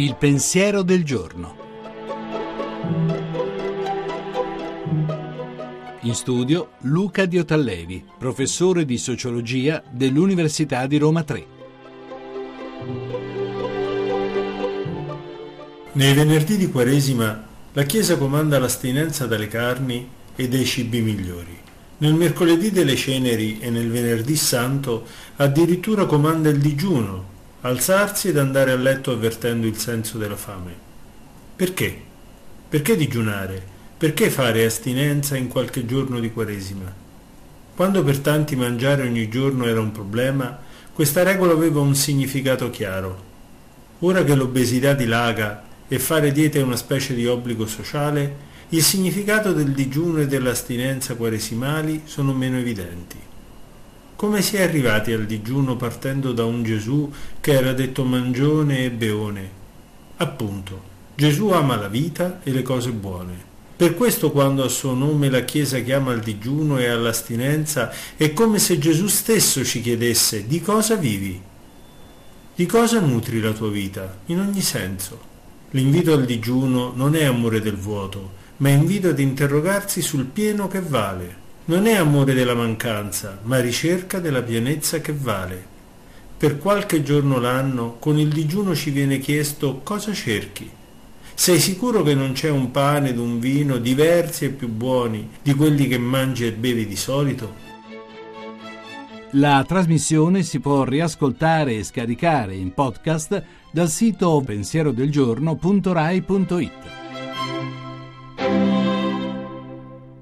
Il pensiero del giorno. In studio Luca Diotallevi, professore di sociologia dell'Università di Roma 3. Nei venerdì di Quaresima la Chiesa comanda l'astinenza dalle carni e dai cibi migliori. Nel mercoledì delle ceneri e nel venerdì santo addirittura comanda il digiuno, alzarsi ed andare a letto avvertendo il senso della fame. Perché? Perché digiunare? Perché fare astinenza in qualche giorno di Quaresima? Quando per tanti mangiare ogni giorno era un problema, questa regola aveva un significato chiaro. Ora che l'obesità dilaga e fare dieta è una specie di obbligo sociale, il significato del digiuno e dell'astinenza quaresimali sono meno evidenti. Come si è arrivati al digiuno partendo da un Gesù che era detto mangione e beone? Appunto, Gesù ama la vita e le cose buone. Per questo quando a suo nome la Chiesa chiama al digiuno e all'astinenza è come se Gesù stesso ci chiedesse di cosa vivi? Di cosa nutri la tua vita, in ogni senso? L'invito al digiuno non è amore del vuoto, ma invito ad interrogarsi sul pieno che vale. Non è amore della mancanza, ma ricerca della pienezza che vale. Per qualche giorno l'anno con il digiuno ci viene chiesto cosa cerchi. Sei sicuro che non c'è un pane ed un vino diversi e più buoni di quelli che mangi e bevi di solito? La trasmissione si può riascoltare e scaricare in podcast dal sito pensierodelgiorno.rai.it.